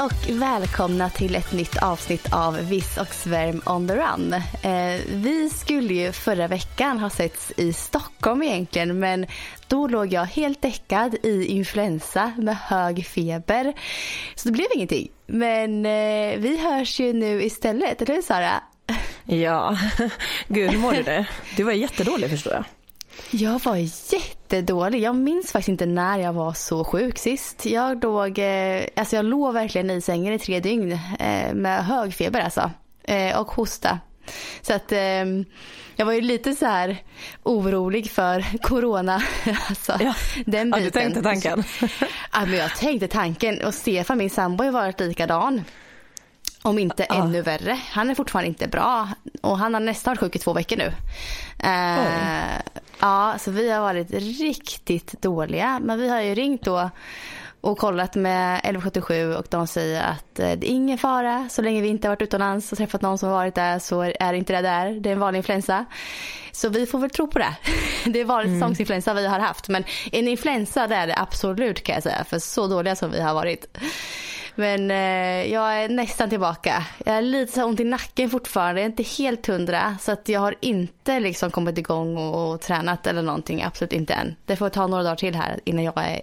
Och välkomna till ett nytt avsnitt av Viss och Svärm on the run. Eh, vi skulle ju förra veckan ha setts i Stockholm egentligen men då låg jag helt däckad i influensa med hög feber. Så det blev ingenting. Men eh, vi hörs ju nu istället, eller hur Sara? Ja, gud hur mår du det? Du var jättedålig förstår jag. Jag var jättedålig. Jag minns faktiskt inte när jag var så sjuk sist. Jag låg, eh, alltså jag låg verkligen i sängen i tre dygn eh, med hög feber alltså. Eh, och hosta. Så att jag var ju lite så här orolig för corona. alltså, ja. den biten. Ja, du tänkte tanken. ja, men jag tänkte tanken. Och Stefan, min sambo, har varit likadan. Om inte ah. ännu värre. Han är fortfarande inte bra. Och han har nästan varit sjuk i två veckor nu. Eh, ja, så vi har varit riktigt dåliga. Men vi har ju ringt då och kollat med 1177 och de säger att eh, det är ingen fara så länge vi inte har varit utomlands och träffat någon som har varit där så är inte det där. Det är en vanlig influensa. Så vi får väl tro på det. Det är vanlig mm. säsongsinfluensa vi har haft men en influensa det är det absolut kan jag säga för så dåliga som vi har varit. Men eh, jag är nästan tillbaka. Jag har lite så ont i nacken fortfarande. Jag är inte helt hundra. Så att jag har inte liksom kommit igång och, och tränat eller någonting. Absolut inte än. Det får ta några dagar till här innan jag är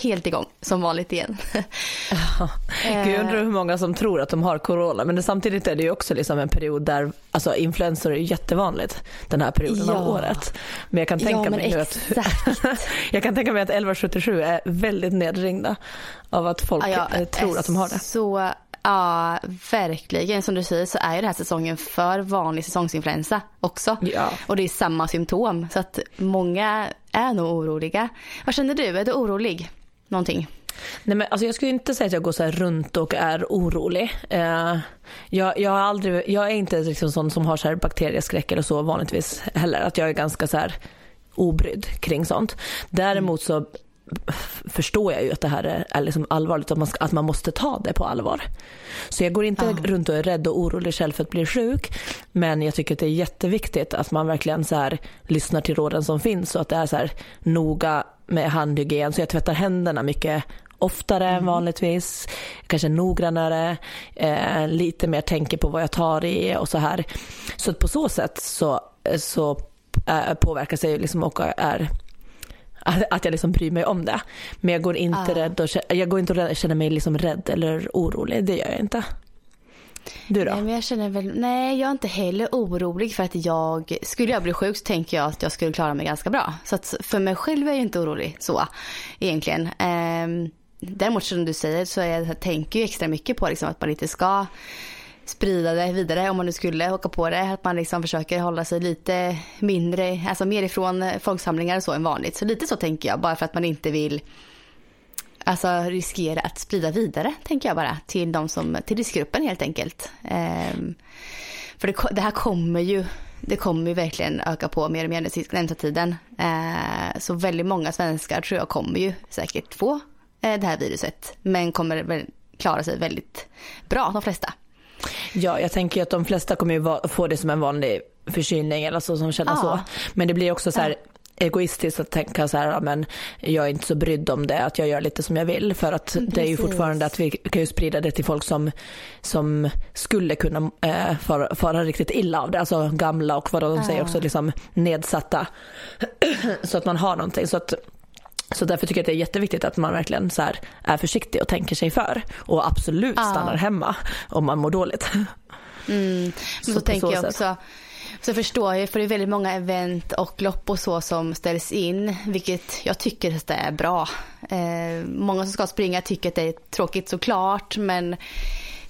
helt igång som vanligt igen. Ja. Jag undrar hur många som tror att de har corona men samtidigt är det ju också liksom en period där alltså influensor är jättevanligt den här perioden ja. av året. Men jag kan tänka ja, mig att jag kan tänka mig att 1177 är väldigt nedringda av att folk ja, eh, tror att de har det. Så Ja, verkligen. Som du säger så är ju den här säsongen för vanlig säsongsinfluensa också. Ja. Och det är samma symptom. Så att många är nog oroliga. Vad känner du? Är du orolig? Någonting? Nej, men alltså jag skulle inte säga att jag går så runt och är orolig. Eh, jag, jag, har aldrig, jag är inte liksom sån som har så här bakterieskräck eller så vanligtvis heller. Att jag är ganska så här obrydd kring sånt. Däremot så förstår jag ju att det här är, är liksom allvarligt och att man, ska, att man måste ta det på allvar. Så jag går inte ah. runt och är rädd och orolig själv för att bli sjuk. Men jag tycker att det är jätteviktigt att man verkligen så här, lyssnar till råden som finns och att det är så här, noga med handhygien. Så jag tvättar händerna mycket oftare mm. än vanligtvis, kanske noggrannare, eh, lite mer tänker på vad jag tar i och så här. Så på så sätt så, så äh, påverkas jag liksom och är att jag liksom bryr mig om det. Men jag går inte, ah. rädd och, jag går inte och känner mig liksom rädd eller orolig. Det gör jag inte. Du då? Nej, men jag känner väl, nej, jag är inte heller orolig för att jag, skulle jag bli sjuk så tänker jag att jag skulle klara mig ganska bra. Så att för mig själv är jag inte orolig så egentligen. Ehm, däremot som du säger så jag tänker jag extra mycket på liksom, att man inte ska sprida det vidare om man nu skulle åka på det. Att man liksom försöker hålla sig lite mindre, alltså mer ifrån folksamlingar och så än vanligt. Så lite så tänker jag, bara för att man inte vill alltså, riskera att sprida vidare, tänker jag bara, till de som, till riskgruppen helt enkelt. Um, för det, det, här kommer ju, det kommer ju verkligen öka på mer och mer den närmsta tiden. Uh, så väldigt många svenskar tror jag kommer ju säkert få uh, det här viruset, men kommer klara sig väldigt bra, de flesta. Ja, jag tänker att de flesta kommer ju få det som en vanlig förkylning eller så som känner ja. så. Men det blir också så här, egoistiskt att tänka så här, men jag är inte så brydd om det, att jag gör lite som jag vill. För att Precis. det är ju fortfarande att vi kan ju sprida det till folk som, som skulle kunna eh, fara, fara riktigt illa av det. Alltså gamla och vad de säger också, liksom nedsatta. så att man har någonting. Så att så därför tycker jag att det är jätteviktigt att man verkligen så är försiktig och tänker sig för. Och absolut stannar hemma om man mår dåligt. Mm. Så, så tänker så jag också. Så förstår jag, för det är väldigt många event och lopp och så som ställs in, vilket jag tycker att det är bra. Eh, många som ska springa tycker att det är tråkigt såklart, men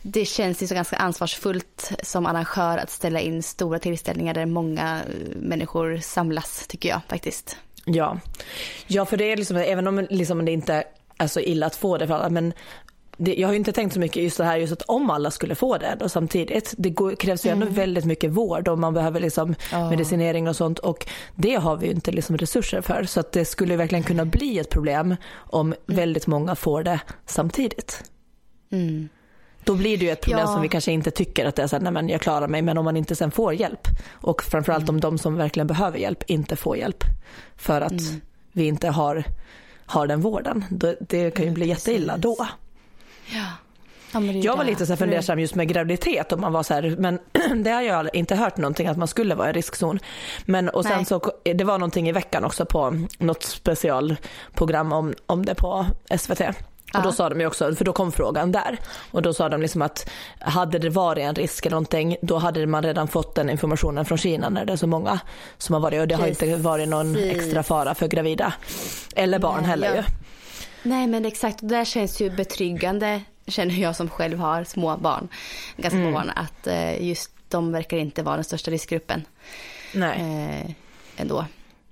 det känns ju så ganska ansvarsfullt som arrangör att ställa in stora tillställningar där många eh, människor samlas tycker jag faktiskt. Ja, ja för det är liksom, även om liksom det inte är så illa att få det för alla, men det, jag har ju inte tänkt så mycket just det här just att om alla skulle få det då samtidigt. Det går, krävs ju mm. ändå väldigt mycket vård och man behöver liksom oh. medicinering och sånt och det har vi ju inte liksom resurser för. Så att det skulle verkligen kunna bli ett problem om mm. väldigt många får det samtidigt. Mm. Då blir det ju ett problem ja. som vi kanske inte tycker att det är så här, nej men jag klarar mig, men om man inte sen får hjälp och framförallt mm. om de som verkligen behöver hjälp inte får hjälp för att mm. vi inte har, har den vården. Det kan ju bli jätteilla då. Ja. Ja, jag var lite så här fundersam just med graviditet och man var så här, men det har jag inte hört någonting att man skulle vara i riskzon. Men och sen Nej. så, det var någonting i veckan också på något specialprogram om, om det på SVT. Och då sa de ju också, för då kom frågan där. Och då sa de liksom att hade det varit en risk eller någonting, då hade man redan fått den informationen från Kina när det är så många som har varit och det har inte varit någon extra fara för gravida. Eller barn Nej, heller ju. Nej men exakt, det där känns ju betryggande känner jag som själv har små barn, ganska små mm. barn, att eh, just de verkar inte vara den största riskgruppen. Nej. Eh, ändå.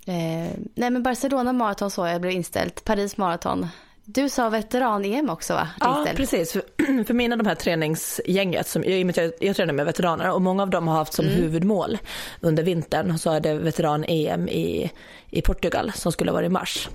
Eh, nej men Barcelona maraton så jag blev inställt, Paris maraton. Du sa veteran-EM också va? Ja precis, för, för mina de här träningsgänget, som, jag, jag, jag tränar med veteraner och många av dem har haft som mm. huvudmål under vintern så är det veteran-EM i, i Portugal som skulle vara i mars.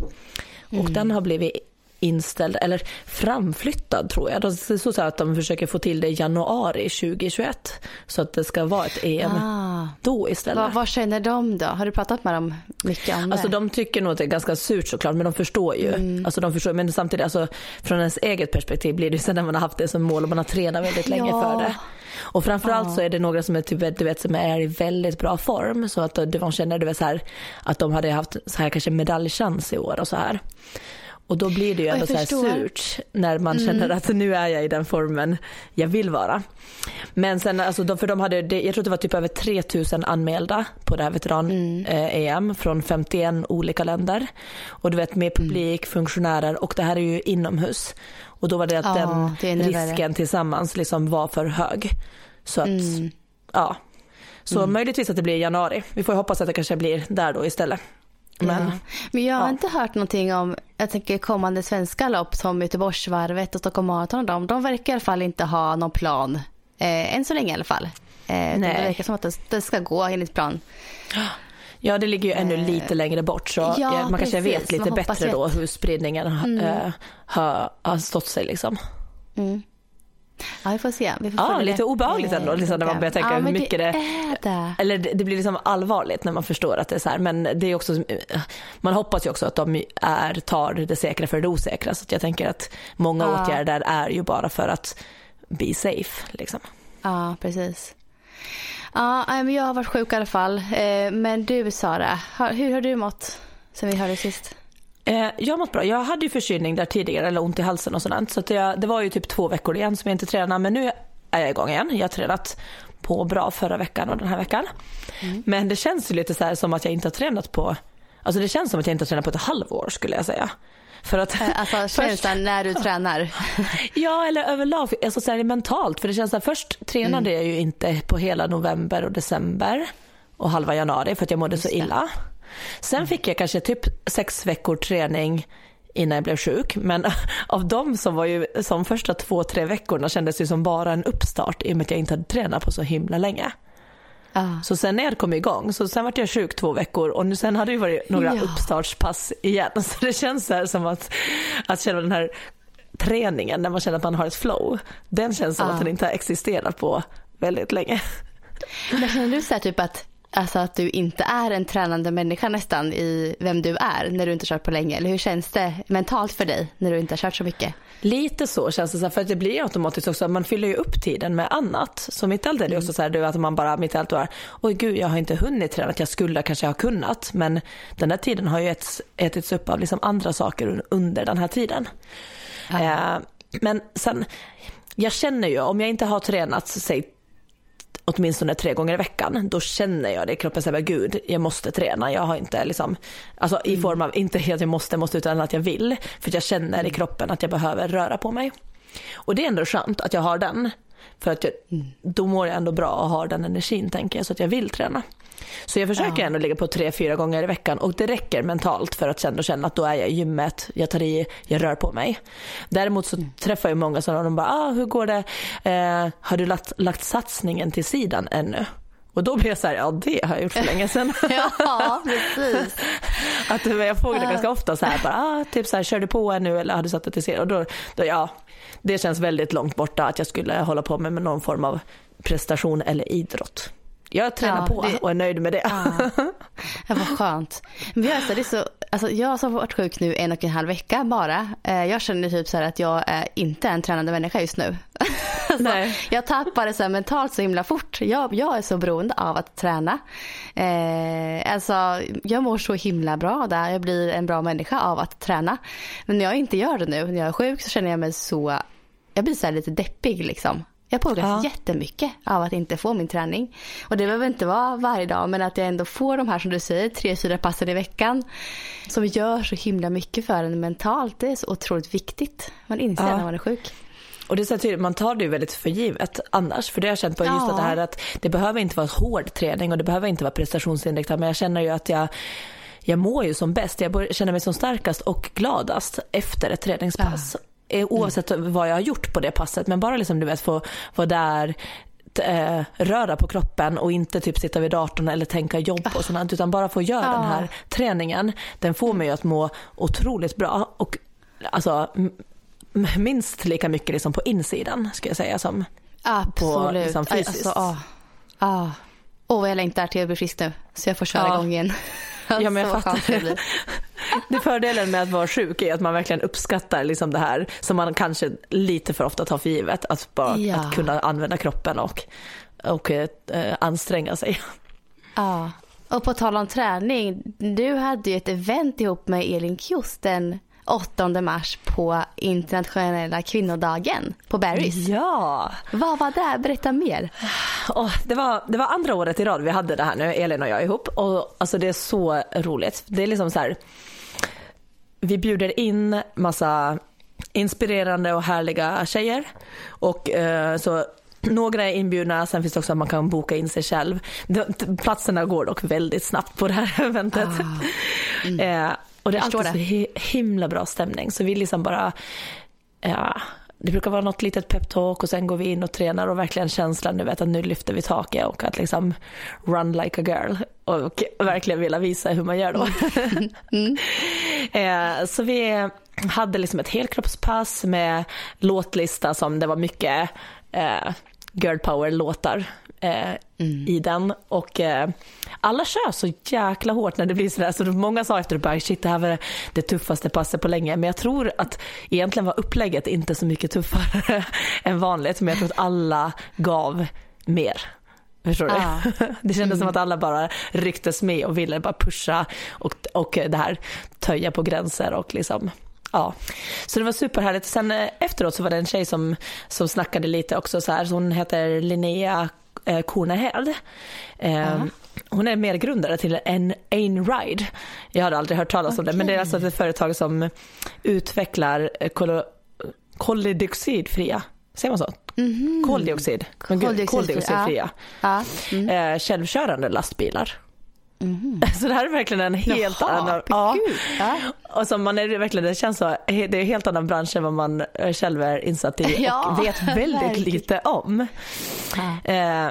Mm. Och den har blivit inställd eller framflyttad tror jag. Det är så att de försöker få till det i januari 2021 så att det ska vara ett EM ah. då istället. Vad, vad känner de då? Har du pratat med dem mycket om det? Alltså de tycker nog att det är ganska surt såklart men de förstår ju. Mm. Alltså de förstår, men samtidigt alltså, från ens eget perspektiv blir det så när man har haft det som mål och man har tränat väldigt länge ja. för det. Och framförallt ja. så är det några som är, typ, du vet, som är i väldigt bra form så att de känner du vet, så här, att de hade haft så här kanske medaljchans i år och så här. Och då blir det ju ändå så här surt när man mm. känner att nu är jag i den formen jag vill vara. Men sen, alltså, för de hade, jag tror det var typ över 3000 anmälda på det här veteran-EM mm. eh, från 51 olika länder. Och du vet med publik, mm. funktionärer och det här är ju inomhus. Och då var det att ja, den det risken tillsammans liksom var för hög. Så att, mm. ja. Så mm. möjligtvis att det blir i januari. Vi får hoppas att det kanske blir där då istället. Men, ja. men jag har ja. inte hört någonting om, jag tänker kommande svenska lopp som Göteborgsvarvet och Stockholm Marathon. De, de verkar i alla fall inte ha någon plan. Eh, än så länge i alla fall. Eh, Nej. Det verkar som att det, det ska gå enligt plan. Ja det ligger ju ännu eh, lite längre bort så ja, man precis. kanske vet lite bättre då hur spridningen mm. äh, har, har stått sig liksom. Mm. Ja, vi får se. Vi får ja, lite obehagligt ändå liksom, när man börjar tänka ja, hur mycket det, det är. Eller det blir liksom allvarligt när man förstår att det är så här. Men det är också, man hoppas ju också att de är, tar det säkra för det osäkra. Så jag tänker att många ja. åtgärder är ju bara för att be safe. Liksom. Ja, precis. Ja, jag har varit sjuk i alla fall. Eh, men du Sara, hur har du mått sen vi hörde sist? Eh, jag har mått bra. Jag hade ju förkylning där tidigare eller ont i halsen och sådant. Så jag, det var ju typ två veckor igen som jag inte tränade. Men nu är jag igång igen. Jag har tränat på bra förra veckan och den här veckan. Mm. Men det känns ju lite så som att jag inte har tränat på, alltså det känns som att jag inte har tränat på ett halvår skulle jag säga. För att, eh, alltså känslan när du tränar? ja eller överlag, alltså så här, mentalt. För det känns att först tränade mm. jag ju inte på hela november och december och halva januari för att jag mådde så illa. Sen fick jag kanske typ sex veckor träning innan jag blev sjuk. Men av dem som var ju som första två, tre veckorna kändes det som bara en uppstart i och med att jag inte hade tränat på så himla länge. Ah. Så sen när jag kom igång, så sen var jag sjuk två veckor och nu sen hade det varit några ja. uppstartspass igen. Så det känns så som att, att själva den här träningen när man känner att man har ett flow, den känns som ah. att den inte har existerat på väldigt länge. Men känner du så här typ att Alltså att du inte är en tränande människa nästan i vem du är när du inte kört på länge. Eller hur känns det mentalt för dig när du inte har kört så mycket? Lite så känns det, så för att det blir automatiskt också, man fyller ju upp tiden med annat. Så mitt allt är det mm. också så här, att man bara mitt allt är, oj gud jag har inte hunnit träna, jag skulle kanske ha kunnat. Men den där tiden har ju ätits, ätits upp av liksom andra saker under den här tiden. Eh, men sen, jag känner ju om jag inte har tränat, säg åtminstone tre gånger i veckan, då känner jag det i kroppen, här, gud, jag måste träna. Jag har inte liksom, alltså i mm. form av, inte att jag måste, måste utan att jag vill. För jag känner i kroppen att jag behöver röra på mig. Och det är ändå skönt att jag har den. För att jag, Mm. då mår jag ändå bra och har den energin tänker jag så att jag vill träna. Så jag försöker Ja. ändå ligga på tre, fyra gånger i veckan och det räcker mentalt för att ändå känna att då är jag i gymmet, jag tar i, jag rör på mig. Däremot så träffar jag många som de bara, ah, hur går det, eh, har du lagt, lagt satsningen till sidan ännu? Och då blir jag så här, ja det har jag gjort för länge sedan. Ja, precis. Att jag får det ganska ofta så här, bara, ah, typ så här, kör du på ännu eller har du satt det till sidan? Och då, då, ja, det känns väldigt långt borta att jag skulle hålla på med, med någon form av prestation eller idrott. Jag tränar Ja, på det- och är nöjd med det. Ja, vad skönt. Men jag, är så, det är så, alltså, jag som har varit sjuk nu en och en halv vecka bara. Eh, jag känner typ så att jag är inte en tränande människa just nu. alltså, Nej. jag tappar det så mentalt så himla fort. Jag, jag är så beroende av att träna. Eh, alltså, jag mår så himla bra där. Jag blir en bra människa av att träna. Men när jag inte gör det nu, när jag är sjuk så känner jag mig så, jag blir så lite deppig liksom. Jag påverkas Ja. jättemycket av att inte få min träning. Och det behöver inte vara varje dag men att jag ändå får de här som du säger, tre, fyra passen i veckan. Som gör så himla mycket för en mentalt. Det är så otroligt viktigt. Man inser Ja. när man är sjuk. Och det är så tydligt, man tar det ju väldigt för givet annars. För det har jag känt på just Ja. att det här att det behöver inte vara hård träning och det behöver inte vara prestationsinriktat. Men jag känner ju att jag, jag mår ju som bäst. Jag känner mig som starkast och gladast efter ett träningspass. Eh, Oavsett vad jag har gjort på det passet. Men bara liksom du vet få vara där eh, röra på kroppen och inte typ sitta vid datorn eller tänka jobb och sånt utan bara få göra Ja. den här träningen. Den får mig att må otroligt bra och alltså minst lika mycket liksom på insidan ska jag säga som Absolut. liksom, Aj, fysiskt. Alltså, ah. Ah. Åh, vad jag längtar till att bli frisk nu. Så jag får köra Ja. igång igen. Ja, men jag fattar. det blir. Det fördelen med att vara sjuk är att man verkligen uppskattar liksom det här som man kanske lite för ofta tar för givet. Att, bara, Ja. att kunna använda kroppen och, och eh, anstränga sig. Ja. Och på tal om träning. Du hade ju ett event ihop med Elin Kjos den 8 mars på internationella kvinnodagen på Barry's. Ja, Vad var det? Berätta mer. och det, var, det var andra året i rad vi hade det här nu, Elin och jag ihop. Och alltså det är så roligt. Det är liksom så här, vi bjuder in massa inspirerande och härliga tjejer. Och eh, så några är inbjudna, sen finns det också att man kan boka in sig själv. De- Platserna går dock väldigt snabbt på det här eventet. Eh, och det är alltid så hi- himla bra stämning. Så vi liksom bara, ja, det brukar vara något litet peptalk och sen går vi in och tränar och verkligen känslan nu vet att nu lyfter vi taket och att liksom run like a girl och verkligen vilja visa hur man gör då. eh, så vi hade liksom ett helkroppspass med låtlista som det var mycket eh, girl power låtar eh, i den och eh, alla kör så jäkla hårt när det blir sådär så många sa efter det bara shit det här var det tuffaste passet på länge men jag tror att egentligen var upplägget inte så mycket tuffare än vanligt men jag tror att alla gav mer. Förstår du? Ja. Det kändes som att alla bara rycktes med och ville bara pusha och, och det här töja på gränser och liksom Ja, så det var superhärligt. Sen eh, efteråt så var det en tjej som, som snackade lite också så här, så hon heter Linnea eh, Korneherd. Eh, Hon är medgrundare till en Ain Ride. Jag hade aldrig hört talas om det, men det är alltså ett företag som utvecklar eh, koldioxidfria, säger man så? Koldioxid, Men gud, Koldioxidfri- koldioxidfria. Ja. Eh, självkörande lastbilar. Så det här är verkligen en helt Jaha, annan... Ja. Och som man är verkligen, det känns så, det är en helt annan bransch än vad man eh, själv är insatt i Ja, och vet väldigt verkligen. lite om. Eh,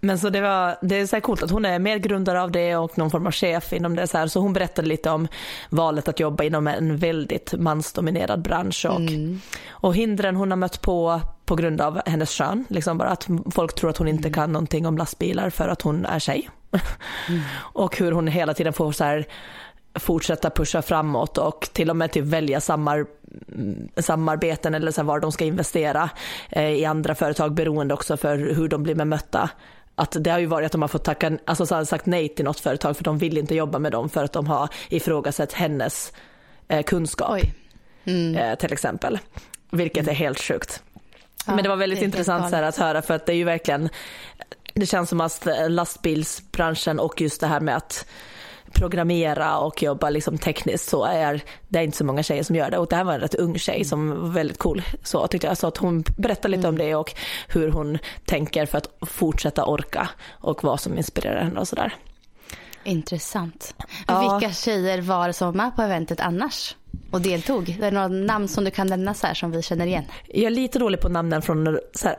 men så det, var, det är så här coolt att hon är medgrundare av det och någon form av chef inom det. Så, här. så hon berättade lite om valet att jobba inom en väldigt mansdominerad bransch och, och hindren hon har mött på på grund av hennes kön. Liksom bara att folk tror att hon inte kan någonting om lastbilar för att hon är tjej. och hur hon hela tiden får så här fortsätta pusha framåt och till och med typ välja samar, mm, samarbeten eller så var de ska investera eh, i andra företag beroende också för hur de blir bemötta. Att det har ju varit att de har fått tacka, alltså så sagt nej till något företag för de vill inte jobba med dem för att de har ifrågasatt hennes eh, kunskap Oj. eh, till exempel. Vilket är helt sjukt. Ja, Men det var väldigt helt intressant så här, att höra för att det är ju verkligen, det känns som att lastbilsbranschen och just det här med att programmera och jobba liksom tekniskt så är det är inte så många tjejer som gör det. Och det här var en rätt ung tjej som var väldigt cool. Så tyckte jag. Så att hon berättade lite om det och hur hon tänker för att fortsätta orka och vad som inspirerar henne och sådär. Intressant. Ja. Vilka tjejer var det som var med på eventet annars? Och deltog? Är det några namn som du kan nämna så här som vi känner igen? Jag är lite dålig på namnen från så här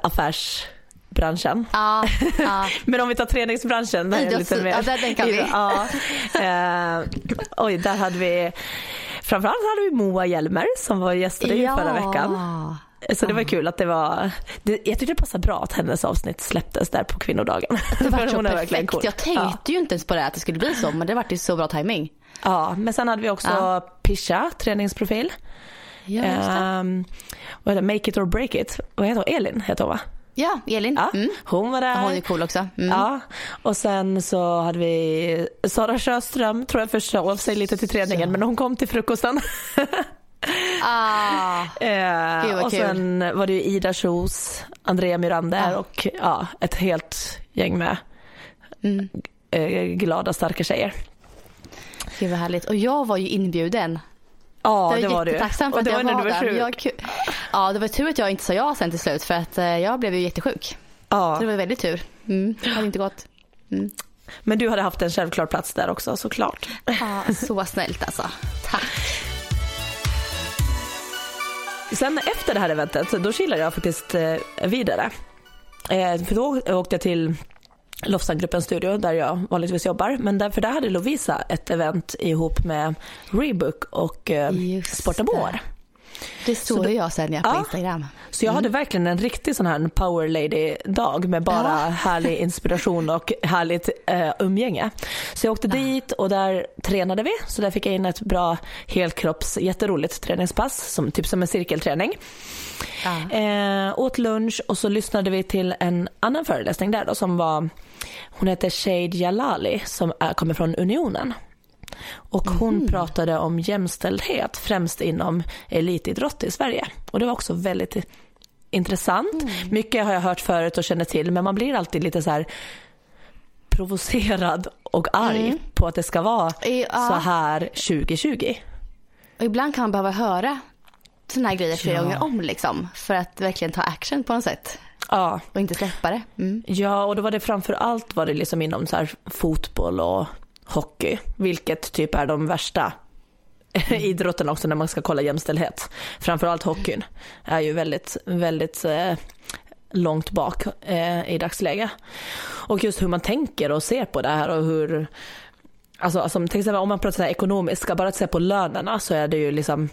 affärsbranschen. Ja, ja. Men om vi tar träningsbranschen, där är Ja, lite mer... ja, där- den kan vi. Ja. Eh, oj, där hade vi... Framförallt hade vi Moa Hjelmer som var gästade ju förra veckan. Så det var kul att det var... Det, jag tyckte det passade bra att hennes avsnitt släpptes där på kvinnodagen. Det var så perfekt. cool. Jag tänkte Ja. ju inte ens på det att det skulle bli så men det var ju så bra timing. ja, men sen hade vi också Ja. Pisha, träningsprofil. Ja. Um? Make it or break it. Vad heter hon? Elin heter hon va? Ja Elin. Ja, Mm. hon var där. Hon är cool också. Mm. Ja, och sen så hade vi Sara Sjöström, tror jag försov sig lite till träningen, men hon kom till frukosten. Ah, Eh, och kul. sen var det ju Ida Kjos, Andrea Myrander Ja. och ja, ett helt gäng med mm. eh, glada, starka tjejer. Gud vad härligt. Och jag var ju inbjuden. Ja, jag det är var du. jättetacksam för Och att det jag var var där. Jag, ja, det var tur att jag inte sa ja sen till slut för att eh, jag blev ju jättesjuk. Ja, Så det var väldigt tur. Mm. Det hade inte gått. Mm. men du hade haft en självklar plats där också såklart. Ja, så snällt alltså. Tack. Sen efter det här eventet, då chillade jag faktiskt eh, vidare. Eh, för då åkte jag till Lofsangruppens studio där jag vanligtvis jobbar. Men där, för där hade Lovisa ett event ihop med Rebook och eh, Just Sport Amour. Det såg då- jag sen ja, på Ja. Instagram. Så jag hade verkligen en riktig sån här power lady-dag med bara Ja. härlig inspiration och härligt eh, umgänge. Så jag åkte dit och där tränade vi. Så där fick jag in ett bra helkropps, jätteroligt träningspass, som, typ som en cirkelträning. Ja. Eh, åt lunch och så lyssnade vi till en annan föreläsning där då som var, hon heter Shade Jalali som är, kommer från Unionen. Och hon pratade om jämställdhet främst inom elitidrott i Sverige. Och det var också väldigt intressant. Mycket har jag hört förut och känner till men man blir alltid lite så här provocerad och arg på att det ska vara Ja. så här 2020. Och ibland kan man behöva höra sådana här grejer flera Ja. gånger om liksom. För att verkligen ta action på något sätt. Ja, Och inte släppa det. Mm. Ja, och då var det framför allt var det liksom inom så här fotboll och hockey, vilket typ är de värsta idrotterna också när man ska kolla jämställdhet. Framförallt hockeyn är ju väldigt, väldigt eh, långt bak eh, i dagsläget. Och just hur man tänker och ser på det här och hur Alltså, alltså till exempel om man pratar så här ekonomiska, bara att se på lönerna så är det ju liksom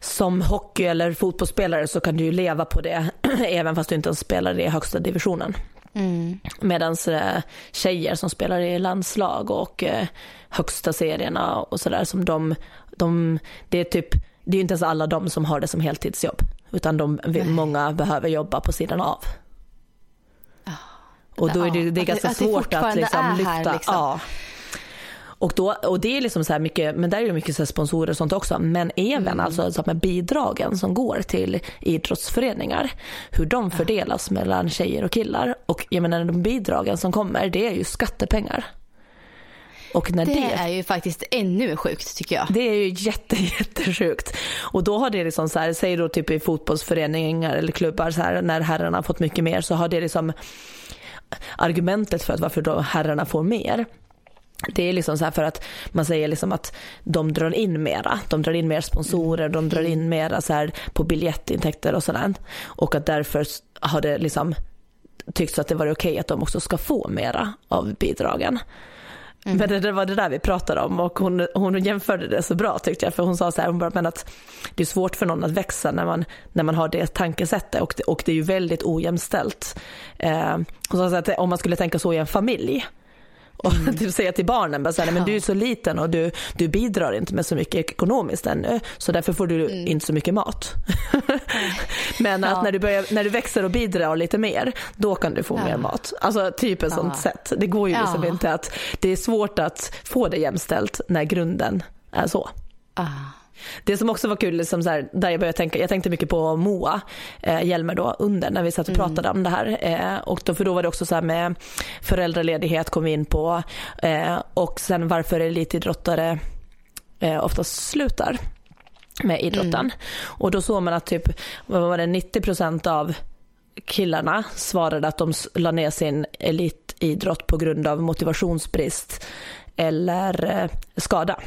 som hockey eller fotbollsspelare så kan du ju leva på det även fast du inte ens spelar i högsta divisionen. Mm. Medan eh, tjejer som spelar i landslag och eh, högsta serierna och sådär som de, de, det är typ, det är ju inte ens alla de som har det som heltidsjobb. Utan de, många behöver jobba på sidan av. Och då är det, det är Att ganska det- att det svårt att liksom lyfta. liksom. Ja. Och, då, och det är liksom så här mycket, men där är det mycket så sponsorer och sånt också. Men även Mm. alltså så med bidragen som går till idrottsföreningar. Hur de fördelas mellan tjejer och killar. Och jag menar de bidragen som kommer det är ju skattepengar. Och när Det det, är ju faktiskt ännu sjukt tycker jag. det är ju jätte, jättesjukt. Och då har det liksom så här, säg då typ i fotbollsföreningar eller klubbar så här, när herrarna har fått mycket mer så har det liksom argumentet för att varför då herrarna får mer. Det är liksom så här för att man säger liksom att de drar in mera. De drar in mer sponsorer, de drar in mera så här på biljettintäkter och sådär. Och att därför har det liksom tyckts att det var okej att de också ska få mera av bidragen. Men det, var det där vi pratade om och hon, hon jämförde det så bra tyckte jag. För hon sa så här, hon bara, men att det är svårt för någon att växa när man, när man har det tankesättet och det, och det är ju väldigt ojämställt. Eh, hon sa så att om man skulle tänka så i en familj och typ säga till barnen, bara så här, men du är så liten och du, du bidrar inte med så mycket ekonomiskt ännu så därför får du inte så mycket mat. men att Ja. när du, börjar, när du växer och bidrar lite mer, då kan du få Ja. mer mat. Alltså typ ett sånt Ja. sätt. Det går ju liksom Ja. inte att, det är svårt att få det jämställt när grunden är så. Ah. Det som också var kul, liksom så här, där jag började tänka, jag tänkte mycket på Moa eh, Hjelmer då under när vi satt och pratade mm. om det här. Eh, och då, för då var det också så här med föräldraledighet kom vi in på eh, och sen varför elitidrottare eh, oftast slutar med idrotten. Mm. Och då såg man att typ, vad var det, 90% av killarna svarade att de la ner sin elitidrott på grund av motivationsbrist eller eh, skada.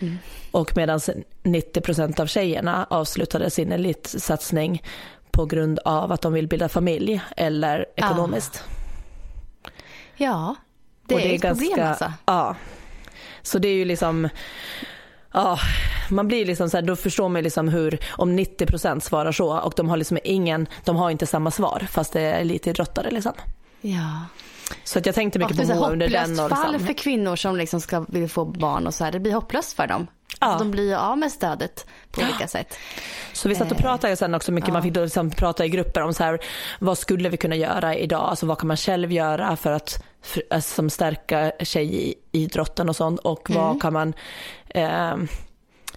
Mm. Och medan 90% av tjejerna avslutade sin elitsatsning på grund av att de vill bilda familj eller ekonomiskt. Ah. Ja, det, det är, ett ganska, problem alltså. Ja. Så det är ju liksom Ja, man blir liksom så här, då förstår man liksom hur, om 90% svarar så och de har liksom ingen, de har inte samma svar fast det är elitidrottare liksom. Ja. Så att jag tänkte mycket på Moa under den. Liksom. fall för kvinnor som liksom ska vill få barn och så här, det blir hopplöst för dem. Ja. Alltså de blir ju av med stödet på olika sätt. Så vi satt och eh. pratade sen också mycket, ja. man fick då liksom prata i grupper om så här, vad skulle vi kunna göra idag, alltså vad kan man själv göra för att för, alltså, som stärka tjejidrotten och sånt och mm. vad kan man eh,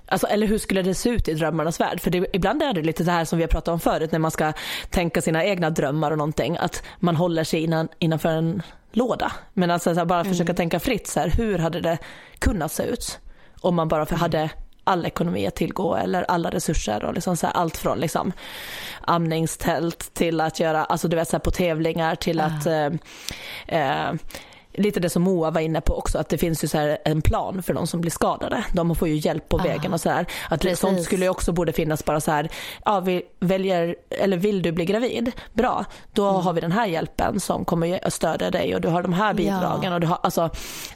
Alltså, eller hur skulle det se ut i drömmarnas värld? För det, ibland är det lite det här som vi har pratat om förut när man ska tänka sina egna drömmar och någonting. Att man håller sig innan, innanför en låda. Men alltså här, bara försöka mm. tänka fritt, så här, hur hade det kunnat se ut? Om man bara mm. hade all ekonomi att tillgå eller alla resurser och liksom så här, allt från liksom amningstält till att göra, alltså du vet så här, på tävlingar till att eh, eh, lite det som Moa var inne på också, att det finns ju så en plan för de som blir skadade. De får ju hjälp på vägen och så här. Att Precis. sånt skulle ju också borde finnas bara så här, ja vi väljer, eller vill du bli gravid? Bra, då mm. har vi den här hjälpen som kommer att stödja dig och du har de här bidragen ja. och du har, alltså.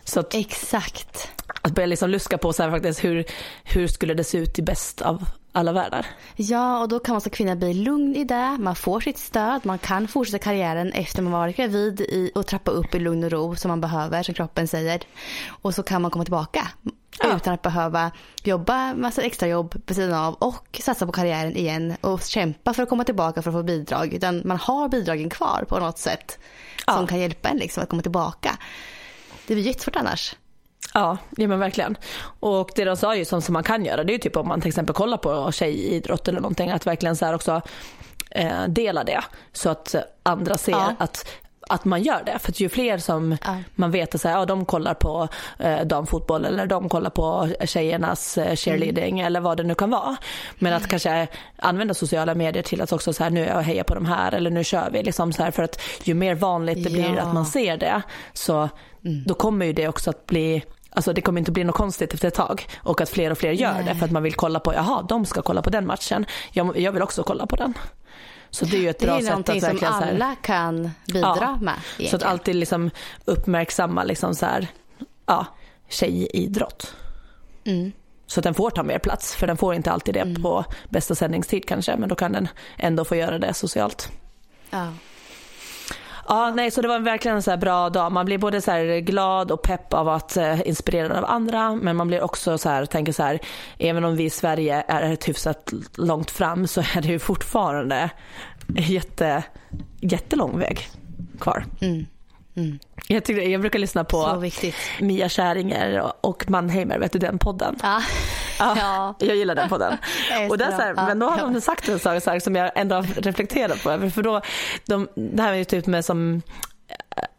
Så att, Exakt. Att börja liksom luska på så här faktiskt hur, hur skulle det se ut i bäst av alla världar. Ja, och då kan man som kvinna bli lugn i det. Man får sitt stöd. Man kan fortsätta karriären efter man varit gravid i, och trappa upp i lugn och ro som man behöver, som kroppen säger. Och så kan man komma tillbaka ja. utan att behöva jobba massa extra jobb på sidan av och satsa på karriären igen och kämpa för att komma tillbaka för att få bidrag. Utan man har bidragen kvar på något sätt ja. som kan hjälpa en liksom att komma tillbaka. Det blir jättesvårt annars. Ja, ja men verkligen. Och det de sa ju som, som man kan göra det är ju typ om man till exempel kollar på tjejidrott eller någonting att verkligen så här också eh, dela det så att andra ser ja. att att man gör det. För ju fler som ja. man vet att ja, de kollar på eh, damfotboll eller de kollar på tjejernas eh, cheerleading mm. eller vad det nu kan vara. Men att kanske använda sociala medier till att också så här nu jag hejar på de här eller nu kör vi. Liksom så här, för att ju mer vanligt det blir ja. att man ser det så mm. då kommer ju det också att bli Alltså det kommer inte bli något konstigt efter ett tag och att fler och fler gör Nej. det för att man vill kolla på, jaha de ska kolla på den matchen, jag, jag vill också kolla på den. Så det är ju ett bra sätt att verkligen... Som alla kan bidra ja, med. Egentligen. Så att alltid liksom uppmärksamma liksom så här, ja, tjejidrott. Mm. Så att den får ta mer plats, för den får inte alltid det mm. på bästa sändningstid kanske, men då kan den ändå få göra det socialt. Ja. Ja, nej, så det var verkligen en så bra dag. Man blir både så glad och pepp av att eh, inspirerad av andra, men man blir också så här, tänker så här, även om vi i Sverige är ett hyfsat långt fram så är det ju fortfarande jätte, jättelång väg kvar. Mm. Mm. Jag, tycker, jag brukar lyssna på Mia Käringer och Mannheimer, vet du den podden? Ja. ja, ja. Jag gillar den podden. och där, så här, men då har de sagt en sak, sak som jag ändå har reflekterat på. För då, de, det här är ju typ med som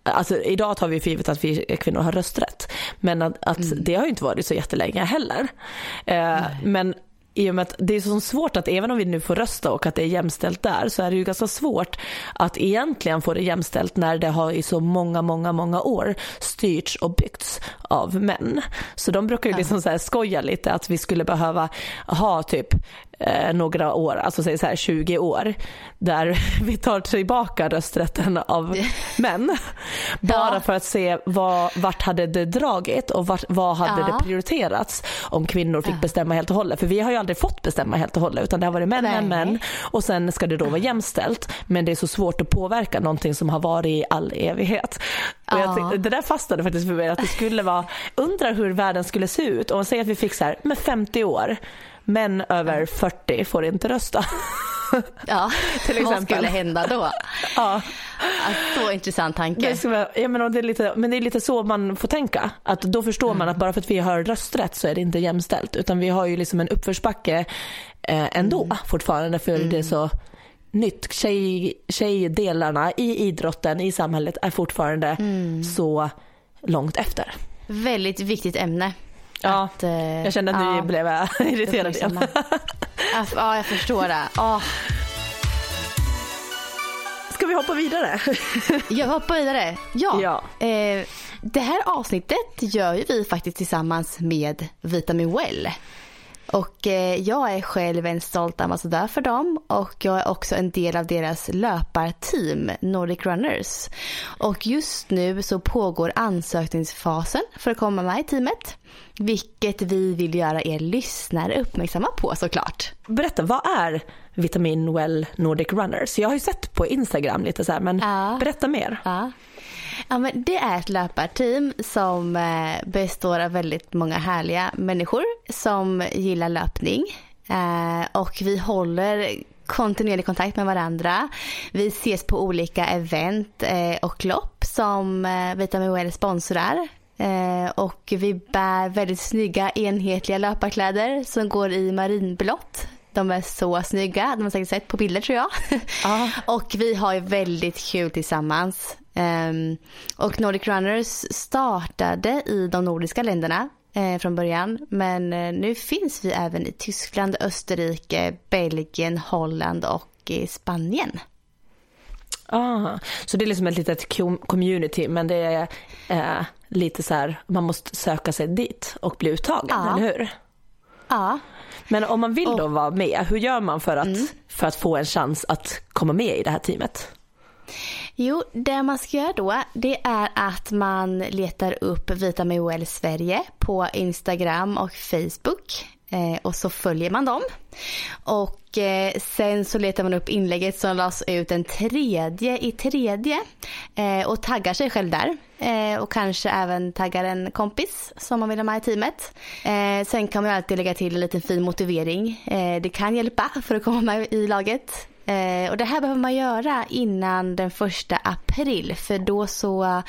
Alltså, idag tar vi för givet att vi kvinnor har rösträtt. Men att, att mm. det har ju inte varit så jättelänge heller. Eh, men i och med att det är så svårt att även om vi nu får rösta och att det är jämställt där så är det ju ganska svårt att egentligen få det jämställt när det har i så många, många, många år styrts och byggts av män. Så de brukar ju liksom så skoja lite att vi skulle behöva ha typ eh, några år, alltså säg så här 20 år, där vi tar tillbaka rösträtten av män. Bara ja. för att se vad, vart hade det dragit och vart, vad hade ja. det prioriterats om kvinnor fick bestämma helt och hållet. För vi har ju aldrig fått bestämma helt och hållet utan det har varit män, män, män och sen ska det då vara jämställt. Men det är så svårt att påverka någonting som har varit i all evighet. Och jag, det där fastnade faktiskt för mig att det skulle vara, undrar hur världen skulle se ut om säg att vi fick så här med 50 år män över 40 får inte rösta. Ja, Till vad exempel. skulle hända då? Ja. Alltså, så intressant tanke. Det ja, men, det är lite, men det är lite så man får tänka. Att då förstår Mm. man att bara för att vi har rösträtt så är det inte jämställt. Utan vi har ju liksom en uppförsbacke eh, ändå Mm. fortfarande för det är så nytt. Tjej, tjejdelarna i idrotten, i samhället är fortfarande Mm. så långt efter. Väldigt viktigt ämne. Ja, Att, eh, jag kände att nu ja, blev jag irriterad igen. Ja, Ja, jag förstår det. Åh, Ska vi hoppa vidare? jag hoppar vidare. Ja, Ja. Eh, det här avsnittet gör ju vi faktiskt tillsammans med Vitamin Well. Och eh, jag är själv en stolt ambassadör för dem och jag är också en del av deras löparteam Nordic Runners. Och just nu så pågår ansökningsfasen för att komma med i teamet. Vilket vi vill göra er lyssnare uppmärksamma på såklart. Berätta, vad är Vitamin Well Nordic Runners? Jag har ju sett på Instagram lite så här, men Ja. berätta mer. Ja. Ja, men det är ett löparteam som eh, består av väldigt många härliga människor som gillar löpning. Eh, Och vi håller kontinuerlig kontakt med varandra. Vi ses på olika event eh, och lopp som Vitamin Well sponsrar. Och vi bär väldigt snygga enhetliga löparkläder som går i marinblått. De är så snygga, de har säkert sett på bilder tror jag. Ja. Och vi har ju väldigt kul tillsammans. Ehm, och Nordic Runners startade i de nordiska länderna eh, från början. Men eh, nu finns vi även i Tyskland, Österrike, Belgien, Holland och Spanien. Ah, så det är liksom ett litet com- community men det är eh, lite så här, man måste söka sig dit och bli uttagen, Ja. eller hur? Ja, Men om man vill då vara med, hur gör man för att, för att få en chans att komma med i det här teamet? Jo, det man ska göra då det är att man letar upp Vitamin Well Sverige på Instagram och Facebook. Eh, och så följer man dem. Och eh, sen så letar man upp inlägget som lades ut den tredje i tredje. Eh, och taggar sig själv där. Eh, och kanske även taggar en kompis som man vill ha med i teamet. Eh, sen kan man ju alltid lägga till en liten fin motivering. Eh, det kan hjälpa för att komma med i laget. Eh, och det här behöver man göra innan den första april för då så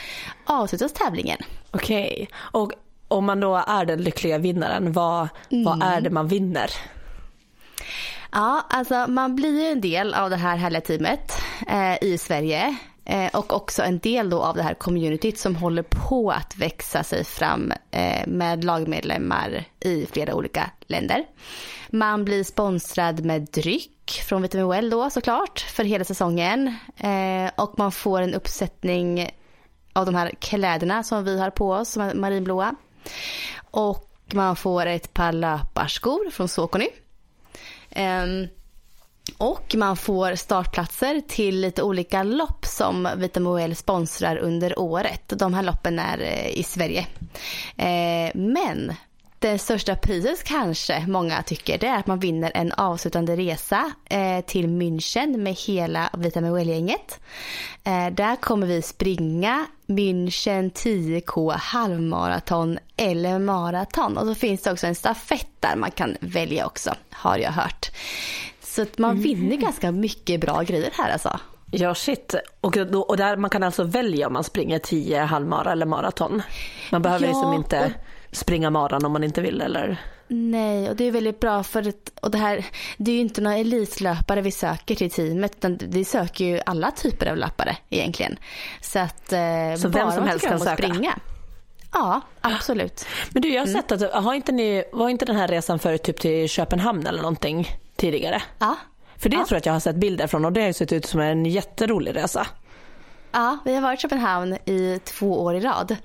avslutas tävlingen. Okej, och om man då är den lyckliga vinnaren, vad, vad är det man vinner? Ja, alltså man blir ju en del av det här härliga teamet eh, i Sverige. Eh, och också en del då av det här communityt som håller på att växa sig fram eh, med lagmedlemmar i flera olika länder. Man blir sponsrad med dryck från Vitamin Well då såklart för hela säsongen. Eh, och man får en uppsättning av de här kläderna som vi har på oss som är marinblåa. Och man får ett par löparskor från Sokoni. Ehm, och man får startplatser till lite olika lopp som Vita Moel sponsrar under året. De här loppen är eh, i Sverige. Ehm, men det största priset kanske många tycker det är att man vinner en avslutande resa eh, till München med hela Vita Moel-gänget. Ehm, där kommer vi springa München 10K halvmaraton eller maraton. Och så finns det också en stafett där man kan välja också, har jag hört. Så att man vinner ganska mycket bra grejer här alltså. Ja shit, och, då, och där, man kan alltså välja om man springer 10 halvmara eller maraton? Man behöver Ja, liksom inte springa maran om man inte vill eller? Nej, och det är väldigt bra för att, och det här, det är ju inte några elitlöpare vi söker till teamet utan vi söker ju alla typer av löpare egentligen. Så att eh, Så vem som helst kan söka? Springa. Ja, absolut. Men du jag har sett att, har inte ni, var inte den här resan förut typ till Köpenhamn eller någonting tidigare? Ja. För det Ja. tror jag att jag har sett bilder från och det har ju sett ut som en jätterolig resa. Ja, vi har varit i Köpenhamn i två år i rad.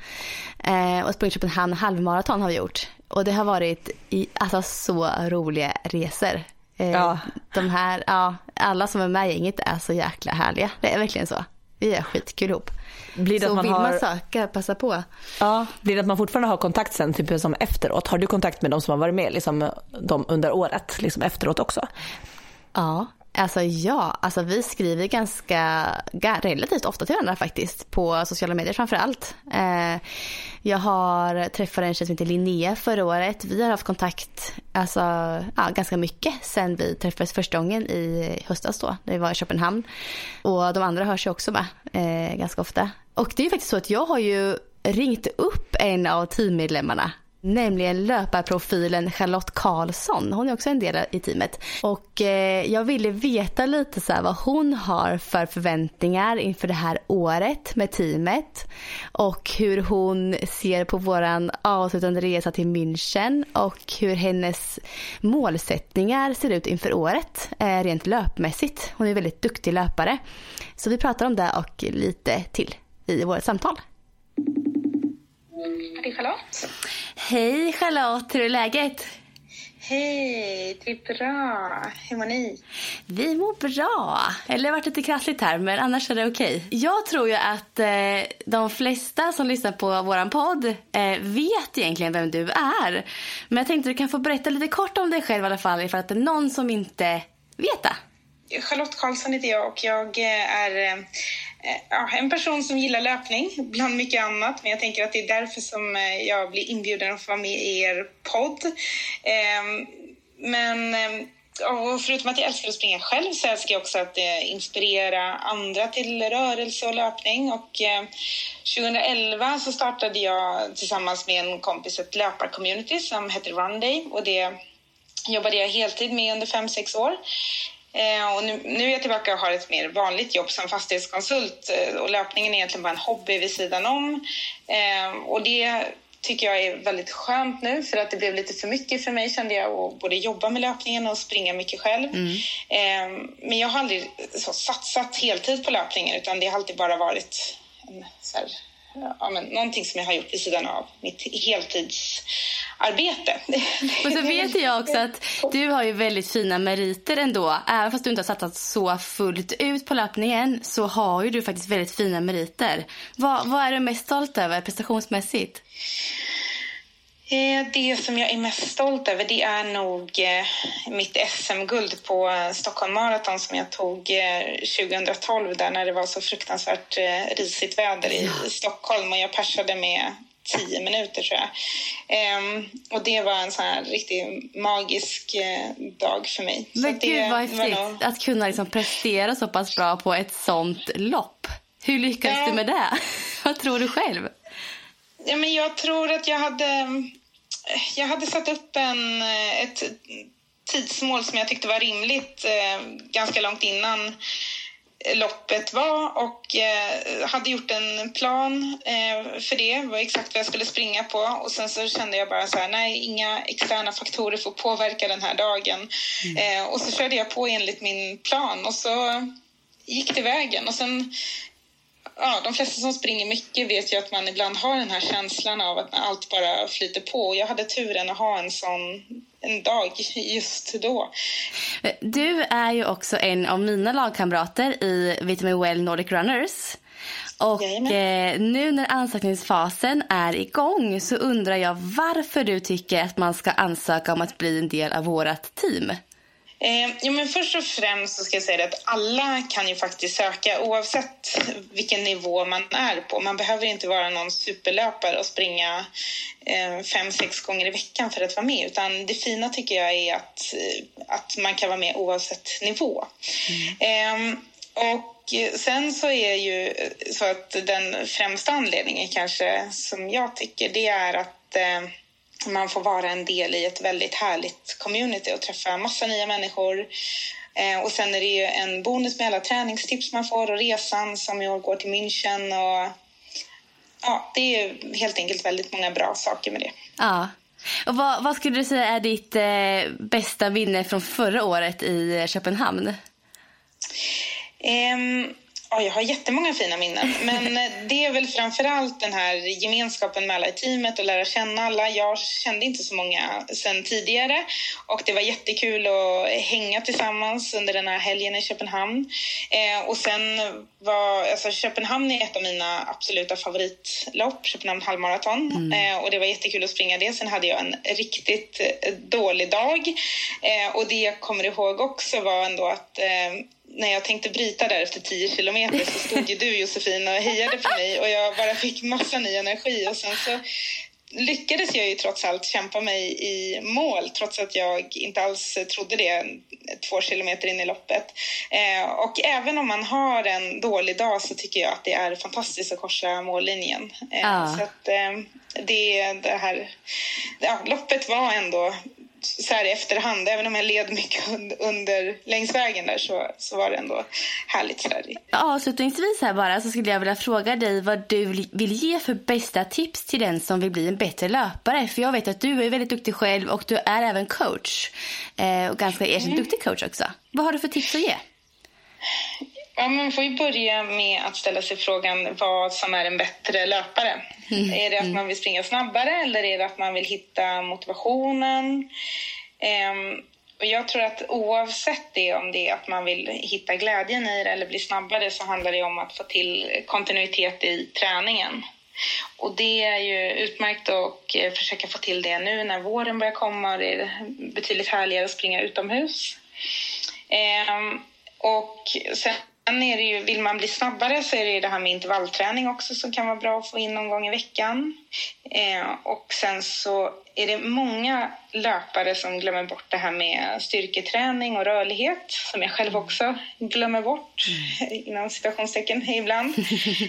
Eh, och sprungit Köpenhamn halvmaraton har vi gjort. Och det har varit i, alltså, så roliga resor. Eh, Ja. De här, ja, alla som är med i gänget är så jäkla härliga. Det är verkligen så. Vi är skitkul ihop. Blir det så man vill har, man söka, passa på. ja, blir det att man fortfarande har kontakt sen typ som efteråt? Har du kontakt med de som har varit med liksom, de under året liksom efteråt också? Ja, alltså ja, alltså vi skriver ganska, relativt ofta till varandra faktiskt på sociala medier framför allt. Eh, jag har träffat en tjej som heter Linnea förra året. Vi har haft kontakt alltså, ja, ganska mycket sen vi träffades första gången i höstas då, när vi var i Köpenhamn. Och de andra hörs ju också med eh, ganska ofta. Och det är ju faktiskt så att jag har ju ringt upp en av teammedlemmarna Nämligen löparprofilen Charlotte Karlsson. Hon är också en del i teamet. Och eh, jag ville veta lite så vad hon har för förväntningar inför det här året med teamet. Och hur hon ser på våran avslutande resa till München. Och hur hennes målsättningar ser ut inför året. Eh, rent löpmässigt. Hon är en väldigt duktig löpare. Så vi pratar om det och lite till i vårt samtal. Det är Charlotte. Hej Charlotte, hur är läget? Hej, det är bra. Hur mår ni? Vi mår bra. Eller det har varit lite krassligt här, men annars är det okej. Jag tror ju att eh, de flesta som lyssnar på vår podd eh, vet egentligen vem du är. Men jag tänkte du kan få berätta lite kort om dig själv i alla fall, ifall att det är någon som inte vet det. Charlotte Karlsson heter jag och jag eh, är eh, eh, ja, en person som gillar löpning bland mycket annat. Men jag tänker att det är därför som jag blir inbjuden att få vara med i er podd. Ehm, men och förutom att jag älskar att springa själv så älskar jag också att inspirera andra till rörelse och löpning. Och 2011 så startade jag tillsammans med en kompis ett löparcommunity som heter Runday och det jobbade jag heltid med under fem sex år. Eh, och nu, nu, är jag tillbaka och har ett mer vanligt jobb som fastighetskonsult eh, och löpningen är egentligen bara en hobby vid sidan om. Eh, och det tycker jag är väldigt skönt nu för att det blev lite för mycket för mig kände jag att både jobba med löpningen och springa mycket själv. Mm. Men jag har aldrig så, satsat heltid på löpningen utan det har alltid bara varit en, så här, ja, men, någonting som jag har gjort vid sidan av mitt heltidsarbete. Och så vet jag också att du har ju väldigt fina meriter ändå. Även fast du inte har satsat så fullt ut på löpningen så har ju du faktiskt väldigt fina meriter. Vad, vad är du mest stolt över prestationsmässigt? Eh, det som jag är mest stolt över det är nog eh, mitt SM-guld på Stockholm Marathon som jag tog 2012 eh, där när det var så fruktansvärt risigt väder i Stockholm och jag persade med tio minuter tror jag. Ehm, och det var en sån här riktigt magisk dag för mig. Men gud vad häftigt nog... att kunna liksom prestera så pass bra på ett sånt lopp. Hur lyckades ja. du med det? vad tror du själv? Ja, men jag tror att jag hade jag hade satt upp en, eh, ett tidsmål som jag tyckte var rimligt eh, ganska långt innan loppet var och eh, hade gjort en plan för det, var exakt vad jag skulle springa på och sen så kände jag bara så här, nej, inga externa faktorer får påverka den här dagen. Mm. Och så körde jag på enligt min plan och så gick det vägen och sen ja, de flesta som springer mycket vet ju att man ibland har den här känslan av att allt bara flyter på. Jag hade turen att ha en sån en dag just då. Du är ju också en av mina lagkamrater i Vitamin Well Nordic Runners. Och eh, nu när ansökningsfasen är igång så undrar jag varför du tycker att man ska ansöka om att bli en del av vårt team. Eh, jo, men först och främst så ska jag säga att alla kan ju faktiskt söka oavsett vilken nivå man är på. Man behöver inte vara någon superlöpare och springa eh, fem, sex gånger i veckan för att vara med. Utan det fina tycker jag är att, eh, att man kan vara med oavsett nivå. Mm. Eh, och sen så är ju så att den främsta anledningen kanske som jag tycker det är att eh, man får vara en del i ett väldigt härligt community och träffa massa nya människor. Eh, och sen är det ju en bonus med alla träningstips man får och resan som i år går till München. Och, ja, det är helt enkelt väldigt många bra saker med det. Ja. Och vad, vad skulle du säga är ditt eh, bästa minne från förra året i Köpenhamn? Um, Ja, jag har jättemånga fina minnen, men det är väl framför allt den här gemenskapen med alla i teamet och lära känna alla. Jag kände inte så många sen tidigare och det var jättekul att hänga tillsammans under den här helgen i Köpenhamn. Eh, och sen var, alltså Köpenhamn är ett av mina absoluta favoritlopp, Köpenhamn halvmaraton. Mm. Eh, och det var jättekul att springa det. Sen hade jag en riktigt eh, dålig dag. Eh, och det jag kommer ihåg också var ändå att eh, när jag tänkte bryta där efter 10 kilometer så stod ju du Josefin och hejade på mig och jag bara fick massa ny energi och sen så lyckades jag ju trots allt kämpa mig i mål trots att jag inte alls trodde det två kilometer in i loppet. Eh, och även om man har en dålig dag så tycker jag att det är fantastiskt att korsa mållinjen. Eh, ah. Så att, eh, det, det här, ja, loppet var ändå så här i efterhand, även om jag led mycket under, längs vägen där så, så var det ändå härligt. Så Avslutningsvis här bara så skulle jag vilja fråga dig vad du vill ge för bästa tips till den som vill bli en bättre löpare. För jag vet att du är väldigt duktig själv och du är även coach. Eh, och ganska erkänt mm. duktig coach också. Vad har du för tips att ge? Ja, man får ju börja med att ställa sig frågan vad som är en bättre löpare. Mm. Är det att man vill springa snabbare eller är det att man vill hitta motivationen? Um, och jag tror att oavsett det, om det är att man vill hitta glädjen i det eller bli snabbare så handlar det om att få till kontinuitet i träningen. Och det är ju utmärkt att eh, försöka få till det nu när våren börjar komma och det är betydligt härligare att springa utomhus. Um, och sen Sen är det ju, vill man bli snabbare så är det ju det här med intervallträning också som kan vara bra att få in någon gång i veckan. Eh, och sen så är det många löpare som glömmer bort det här med styrketräning och rörlighet som jag själv också glömmer bort mm. inom citationstecken ibland.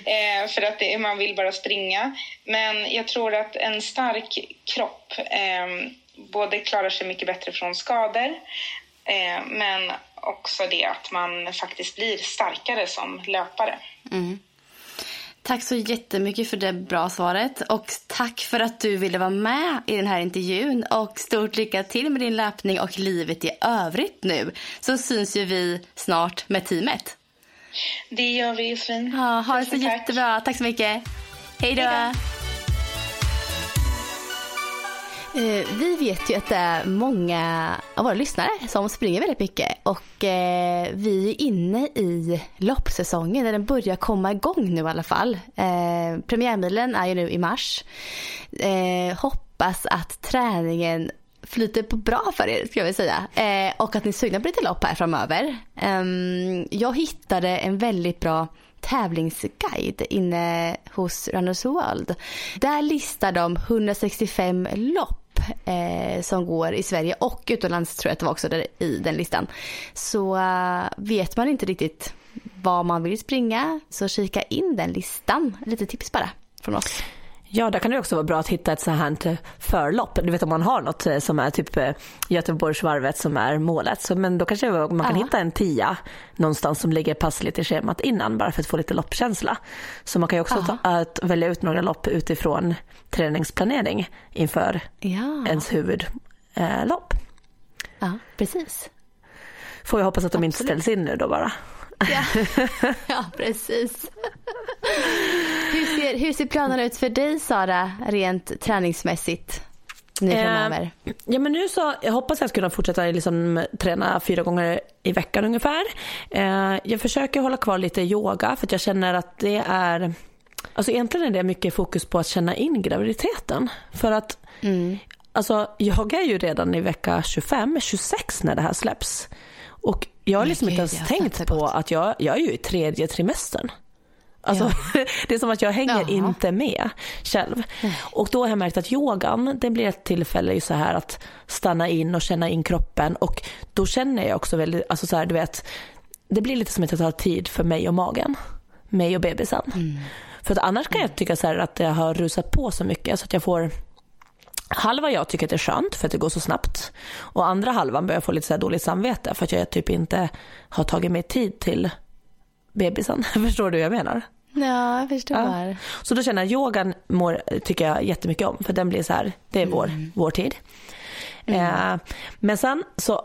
eh, för att det, man vill bara springa. Men jag tror att en stark kropp eh, både klarar sig mycket bättre från skador men också det att man faktiskt blir starkare som löpare. Mm. Tack så jättemycket för det bra svaret och tack för att du ville vara med i den här intervjun och stort lycka till med din löpning och livet i övrigt nu så syns ju vi snart med teamet. Det gör vi Josefin. Ja, ha det så tack. jättebra. Tack så mycket. Hej då. Eh, vi vet ju att det är många av våra lyssnare som springer väldigt mycket och eh, vi är inne i loppsäsongen där den börjar komma igång nu i alla fall. Eh, premiärmilen är ju nu i mars. Hoppas att träningen flyter på bra för er ska vi säga. och att ni är sugna på lite lopp här framöver. Ehm, jag hittade en väldigt bra tävlingsguide inne hos Runners World. Där listar de 165 lopp eh, som går i Sverige och utomlands tror jag att det var också där, i den listan. Så uh, vet man inte riktigt vad man vill springa så kika in den listan. Lite tips bara från oss. Ja, där kan det också vara bra att hitta ett så här förlopp. Du vet om man har något eh, som är typ eh, Göteborgsvarvet som är målet. Så, men då kanske man kan ja. hitta en tia någonstans som ligger passligt i schemat innan bara för att få lite loppkänsla. Så man kan ju också ta, att välja ut några lopp utifrån träningsplanering inför ja. ens huvudlopp. ja, precis. Får jag hoppas att de Absolut. inte ställs in nu då bara. Ja, ja precis. Hur ser, hur ser planerna ut för dig Sara, rent träningsmässigt? Nu eh? Eh, ja men nu så, jag hoppas jag ska kunna fortsätta liksom, träna fyra gånger i veckan ungefär. Eh, jag försöker hålla kvar lite yoga för att jag känner att det är Alltså egentligen är det mycket fokus på att känna in graviditeten. För att mm. alltså, jag är ju redan i vecka 25, 26 när det här släpps. Och jag har liksom Gud, inte ens tänkt på att jag, jag är ju i tredje trimestern. Alltså, ja. det är som att jag hänger Jaha. inte med själv. Och då har jag märkt att yogan, det blir ett tillfälle så här att stanna in och känna in kroppen och då känner jag också väldigt, alltså så här, du vet, det blir lite som att jag tar tid för mig och magen. Mig och bebisen. Mm. För att annars kan jag tycka så att det har rusat på så mycket så att jag får Halva jag tycker att det är skönt för att det går så snabbt och andra halvan börjar få lite så dåligt samvete för att jag typ inte har tagit mig tid till bebisen. Förstår du vad jag menar? Ja, jag förstår. Ja. Så då känner jag yogan mår, tycker jag jättemycket om för den blir så här, det är vår, mm. vår tid. Mm. Eh, men sen så,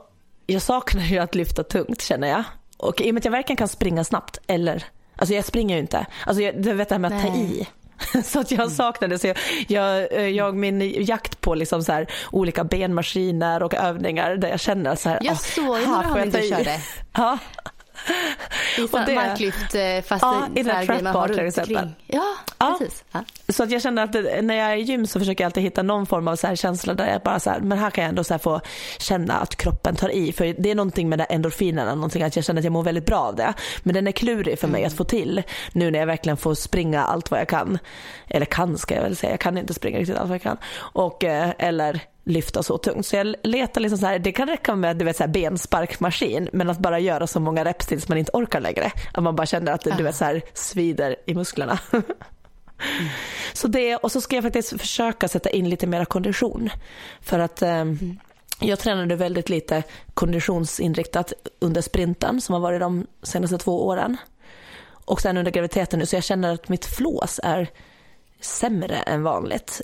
jag saknar ju att lyfta tungt känner jag. Och i och med att jag verkligen kan springa snabbt eller, alltså jag springer ju inte. Alltså jag, du vet det här med att ta i. Så att jag mm. saknade så jag, jag, eh, jag min jakt på liksom så här, olika benmaskiner och övningar där jag känner så här. Jag såg ju några gånger du körde. Ja. I det, marklyft eh, fast ja, i den trapbar till exempel. Ja, ja, precis. Ja. Så att jag känner att det, när jag är i gym så försöker jag alltid hitta någon form av så här känsla där jag bara så här, men här kan jag ändå så få känna att kroppen tar i. För det är någonting med det endorfinerna, någonting att jag känner att jag mår väldigt bra av det. Men den är klurig för mig mm. att få till nu när jag verkligen får springa allt vad jag kan. Eller kan ska jag väl säga, jag kan inte springa riktigt allt vad jag kan. Och, eh, eller lyfta så tungt. Så jag letar liksom så här, det kan räcka med du vet, så här bensparkmaskin men att bara göra så många reps tills man inte orkar längre. Att man bara känner att det du vet, så här, svider i musklerna. Mm. Så det, och så ska jag faktiskt försöka sätta in lite mera kondition. För att eh, mm. jag tränade väldigt lite konditionsinriktat under sprinten som har varit de senaste två åren. Och sen under graviditeten nu så jag känner att mitt flås är sämre än vanligt.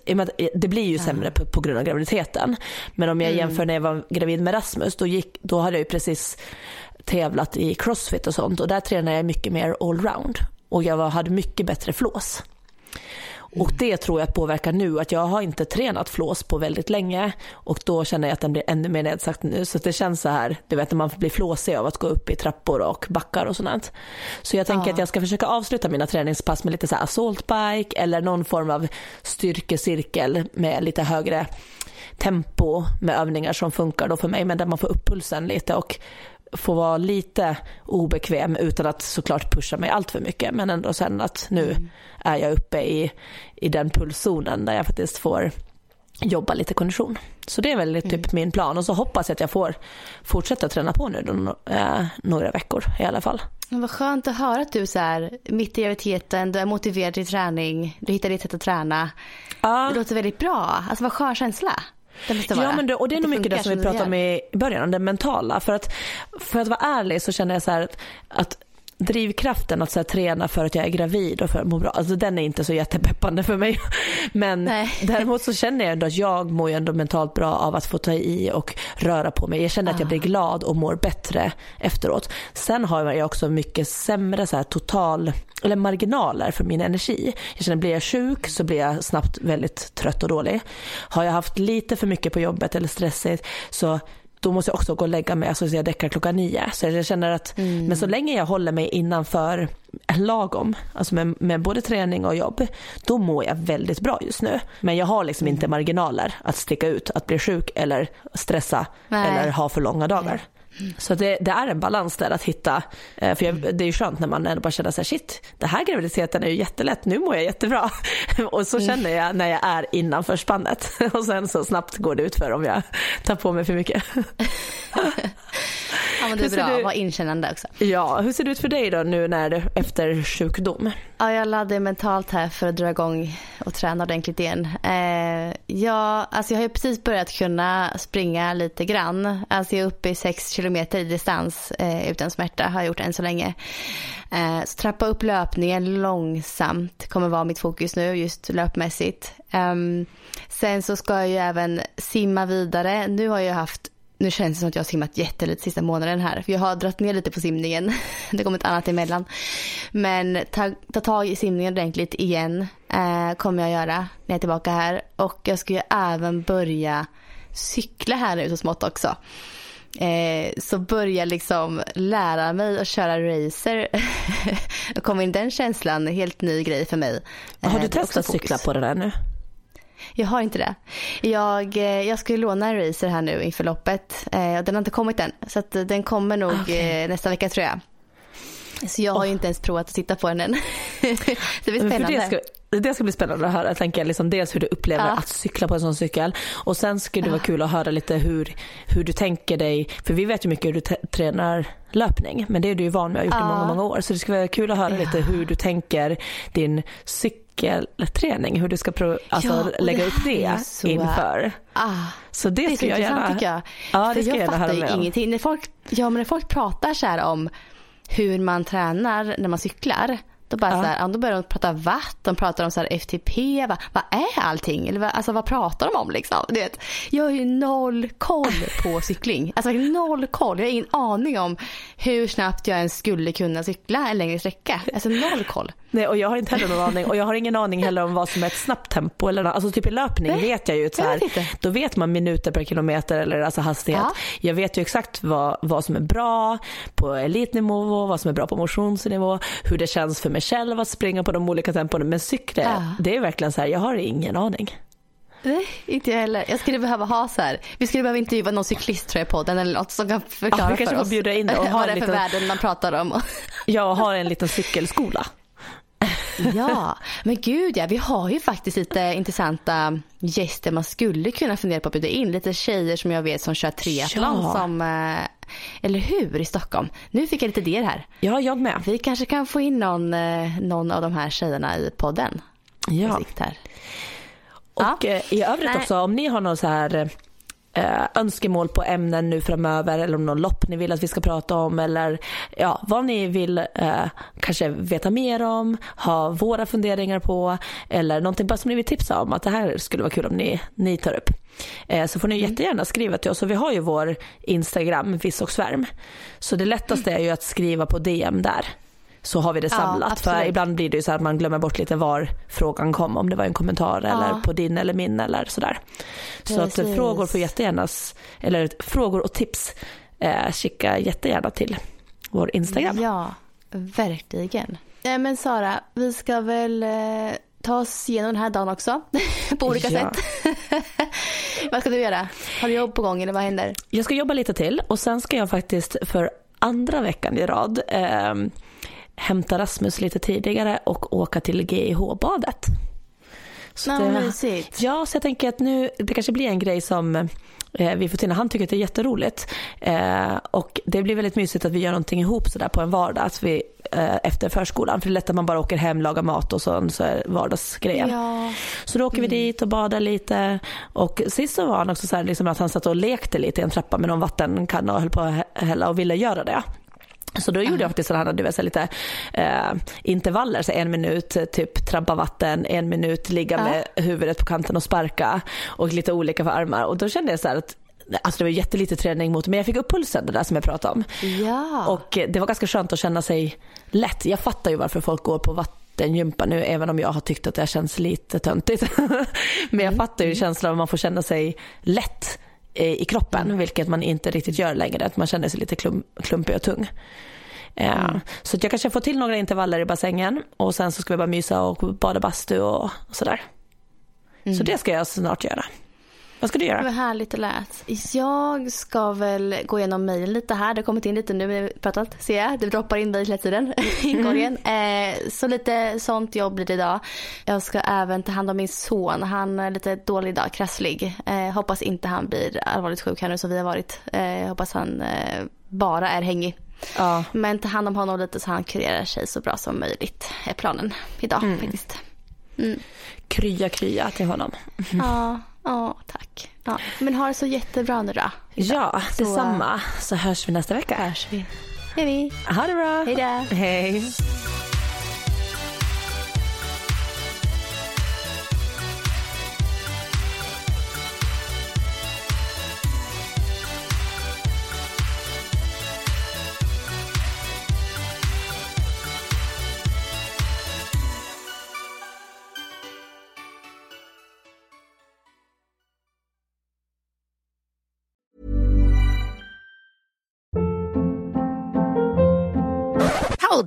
Det blir ju sämre på, på grund av graviditeten. Men om jag mm. jämför när jag var gravid med Rasmus, då, gick, då hade jag ju precis tävlat i crossfit och sånt och där tränade jag mycket mer allround. Och jag var, hade mycket bättre flås. Och det tror jag påverkar nu, att jag har inte tränat flås på väldigt länge och då känner jag att den blir ännu mer nedsatt nu. Så det känns så här, du vet när man blir flåsig av att gå upp i trappor och backar och sånt. Så jag tänker ja. att jag ska försöka avsluta mina träningspass med lite så här assault bike eller någon form av styrkecirkel med lite högre tempo med övningar som funkar då för mig men där man får upp pulsen lite och få vara lite obekväm utan att såklart pusha mig allt för mycket men ändå sen att nu mm. är jag uppe i, i den pulszonen där jag faktiskt får jobba lite kondition. Så det är väl typ mm. min plan och så hoppas jag att jag får fortsätta träna på nu då, äh, några veckor i alla fall. Men vad skönt att höra att du så här, mitt i graviditeten, du är motiverad till träning, du hittar ditt sätt att träna. Ja. Det låter väldigt bra. Alltså vad skön känsla. Ja, men det, och det är nog mycket det som vi pratade om i början, det mentala. För att, för att vara ärlig så känner jag så här att, att drivkraften att så här, träna för att jag är gravid och för att må bra, alltså den är inte så jättepeppande för mig. Men Nej. däremot så känner jag ändå att jag mår ju ändå mentalt bra av att få ta i och röra på mig. Jag känner att jag blir ah. glad och mår bättre efteråt. Sen har jag också mycket sämre så här, total, eller marginaler för min energi. Jag känner blir jag sjuk så blir jag snabbt väldigt trött och dålig. Har jag haft lite för mycket på jobbet eller stressigt så då måste jag också gå och lägga mig, alltså jag däckar klockan nio. Så jag känner att, mm. men så länge jag håller mig innanför lagom, alltså med, med både träning och jobb, då mår jag väldigt bra just nu. Men jag har liksom mm. inte marginaler att sticka ut, att bli sjuk eller stressa Nej. eller ha för långa dagar. Så det, det, är en balans där att hitta, eh, för jag, det är ju skönt när man ändå bara känner så här, shit, det här graviditeten är ju jättelätt, nu mår jag jättebra. Och så känner jag när jag är innanför spannet och sen så snabbt går det ut för om jag tar på mig för mycket. Ja men det är bra att vara inkännande också. Ja, hur ser det ut för dig då nu när efter sjukdom? Ja, jag laddar mentalt här för att dra igång och träna ordentligt igen. Eh, ja, alltså jag har ju precis börjat kunna springa lite grann. Alltså jag är uppe i 6 kilometer i distans eh, utan smärta har jag gjort än så länge. Eh, så trappa upp löpningen långsamt kommer vara mitt fokus nu just löpmässigt. Ehm, sen så ska jag ju även simma vidare. Nu har jag haft nu känns det som att jag har simmat jättelite sista månaden här. För jag har dragit ner lite på simningen. Det kommer ett annat emellan. Men ta, ta tag i simningen ordentligt igen eh, kommer jag göra när jag är tillbaka här. Och jag ska ju även börja cykla här nu så smått också. Eh, så börja liksom lära mig att köra racer. Då kommer in den känslan, helt ny grej för mig. Eh, har du eh, testat cykla på det där nu? Jag har inte det. Jag, eh, jag ska ju låna en racer här nu inför loppet. Eh, den har inte kommit än. Så att den kommer nog okay. Eh, nästa vecka tror jag. Så jag har ju inte ens provat att sitta på den än. det blir spännande. Det ska, det ska bli spännande att höra. Jag tänker liksom dels hur du upplever ja. att cykla på en sån cykel och sen skulle det vara kul att höra lite hur, hur du tänker dig, för vi vet ju mycket hur du tränar löpning men det är du ju van med och har gjort ja. i många, många år. Så det skulle vara kul att höra ja. lite hur du tänker din cykelträning, hur du ska alltså, lägga upp det så... inför. Ah. Så det, det ska jag gärna. Tycker jag. Ja, det ska jag, jag fattar ju ingenting. När folk, ja, men när folk pratar så här om hur man tränar när man cyklar Då, bara ja. så här, då börjar de prata watt, de pratar om så här FTP, vad, vad är allting? Eller vad, alltså, vad pratar de om liksom? Du vet, jag har ju noll koll på cykling. Alltså noll koll, jag har ingen aning om hur snabbt jag ens skulle kunna cykla en längre sträcka. Alltså noll koll. Nej och jag har inte heller någon aning och jag har ingen aning heller om vad som är ett snabbt tempo eller alltså typ i löpning Nej, vet jag ju så här, då vet man minuter per kilometer eller alltså hastighet. Ja. Jag vet ju exakt vad, vad som är bra på elitnivå, vad som är bra på motionsnivå, hur det känns för mig själv att springa på de olika tempona. Men cykla, ja. det är verkligen så här, jag har ingen aning. Nej, inte jag heller. Jag skulle behöva ha så här. Vi skulle behöva intervjua någon cyklist tror jag på podden eller något som kan förklara ja, för oss. Bjuda in och ha vad det är för liten... världen man pratar om. Jag har en liten cykelskola. Ja, men gud ja, vi har ju faktiskt lite intressanta gäster man skulle kunna fundera på att bjuda in. Lite tjejer som jag vet som kör triathlon ja. som, eh, eller hur, i Stockholm. Nu fick jag lite idéer här. Ja, jag med. Vi kanske kan få in någon, eh, någon av de här tjejerna i podden. Ja. Här. Och ja. Eh, i övrigt Nej. också, om ni har någon så här eh, önskemål på ämnen nu framöver eller om någon lopp ni vill att vi ska prata om eller ja, vad ni vill eh, kanske veta mer om, ha våra funderingar på eller någonting bara som ni vill tipsa om att det här skulle vara kul om ni, ni tar upp. Eh, så får ni mm. jättegärna skriva till oss och vi har ju vår Instagram, Viss och Svärm. Så det lättaste är ju att skriva på DM där så har vi det samlat. Ja, för ibland blir det ju så att man glömmer bort lite var frågan kom, om det var en kommentar ja. eller på din eller min eller sådär. Så Precis. att frågor får jättegärna, eller frågor och tips eh, skicka jättegärna till vår Instagram. Ja, verkligen. Eh, men Sara, vi ska väl eh, ta oss igenom den här dagen också på olika ja. sätt. vad ska du göra? Har du jobb på gång eller vad händer? Jag ska jobba lite till och sen ska jag faktiskt för andra veckan i rad eh, hämta Rasmus lite tidigare och åka till GIH-badet. Så det, mysigt. Ja, så jag tänker att nu, det kanske blir en grej som eh, vi får till. Han tycker att det är jätteroligt. Eh, och det blir väldigt mysigt att vi gör någonting ihop sådär på en vardag att vi, eh, efter förskolan. För det är lätt att man bara åker hem, lagar mat och så, så är vardagsgrejen. Ja. Så då åker mm. vi dit och badar lite. Och sist så var han också så här, liksom att han satt och lekte lite i en trappa med någon vattenkanna och höll på att hälla och ville göra det. Så då gjorde jag faktiskt sådana du vet, så lite eh, intervaller, så en minut typ trampa vatten, en minut ligga med huvudet på kanten och sparka och lite olika för armar. Och då kände jag så att Alltså det var jättelite träning mot men jag fick upp pulsen det där som jag pratade om. Ja. Och det var ganska skönt att känna sig lätt. Jag fattar ju varför folk går på vattengympa nu även om jag har tyckt att det känns lite töntigt. men jag mm. fattar ju känslan av att man får känna sig lätt i kroppen, vilket man inte riktigt gör längre. Att man känner sig lite klum, klumpig och tung. Mm. Så jag kanske får till några intervaller i bassängen och sen så ska vi bara mysa och bada bastu och, och sådär. Mm. Så det ska jag snart göra. Vad ska du göra? Vad härligt det lät. Jag ska väl gå igenom mejlen lite här. Det har kommit in lite nu när vi pratat ser jag. Det droppar in mejl hela tiden i inkorgen. Mm. Eh, så lite sånt jobb blir det idag. Jag ska även ta hand om min son. Han är lite dålig idag, krasslig. Eh, hoppas inte han blir allvarligt sjuk här nu som vi har varit. Eh, hoppas han eh, bara är hängig. Ja. Men ta hand om honom lite så han kurerar sig så bra som möjligt är planen idag mm. faktiskt. Mm. Krya krya till honom. Ja. Ja, tack. Ja. Men ha det så jättebra nu då. Ja, detsamma. Så hörs vi nästa vecka. Hörs vi. Hej Ha det bra. Hej då. Hej.